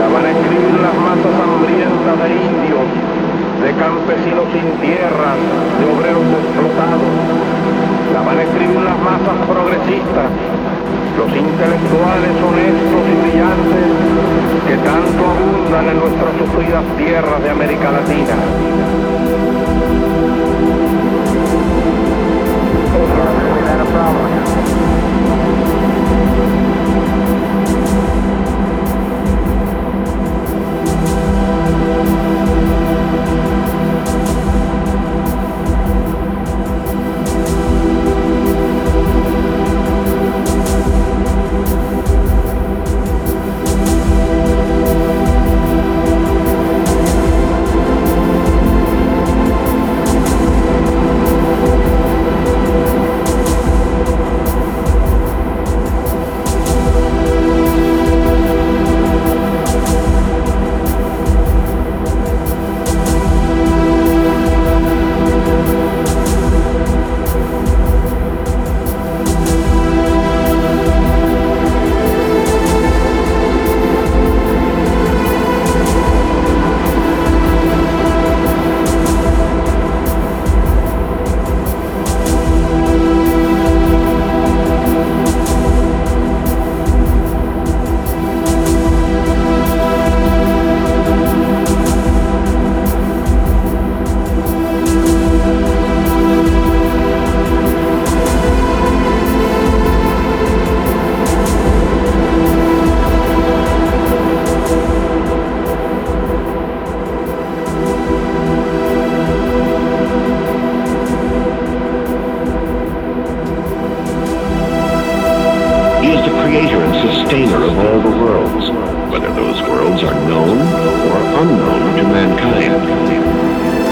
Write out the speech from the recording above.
la van a escribir las masas hambrientas de indios, de campesinos sin tierra, de obreros explotados. La van a escribir las masas progresistas, los intelectuales honestos y brillantes que tanto abundan en nuestras sufridas tierras de América Latina. And sustainer of all the worlds, whether those worlds are known or unknown to mankind.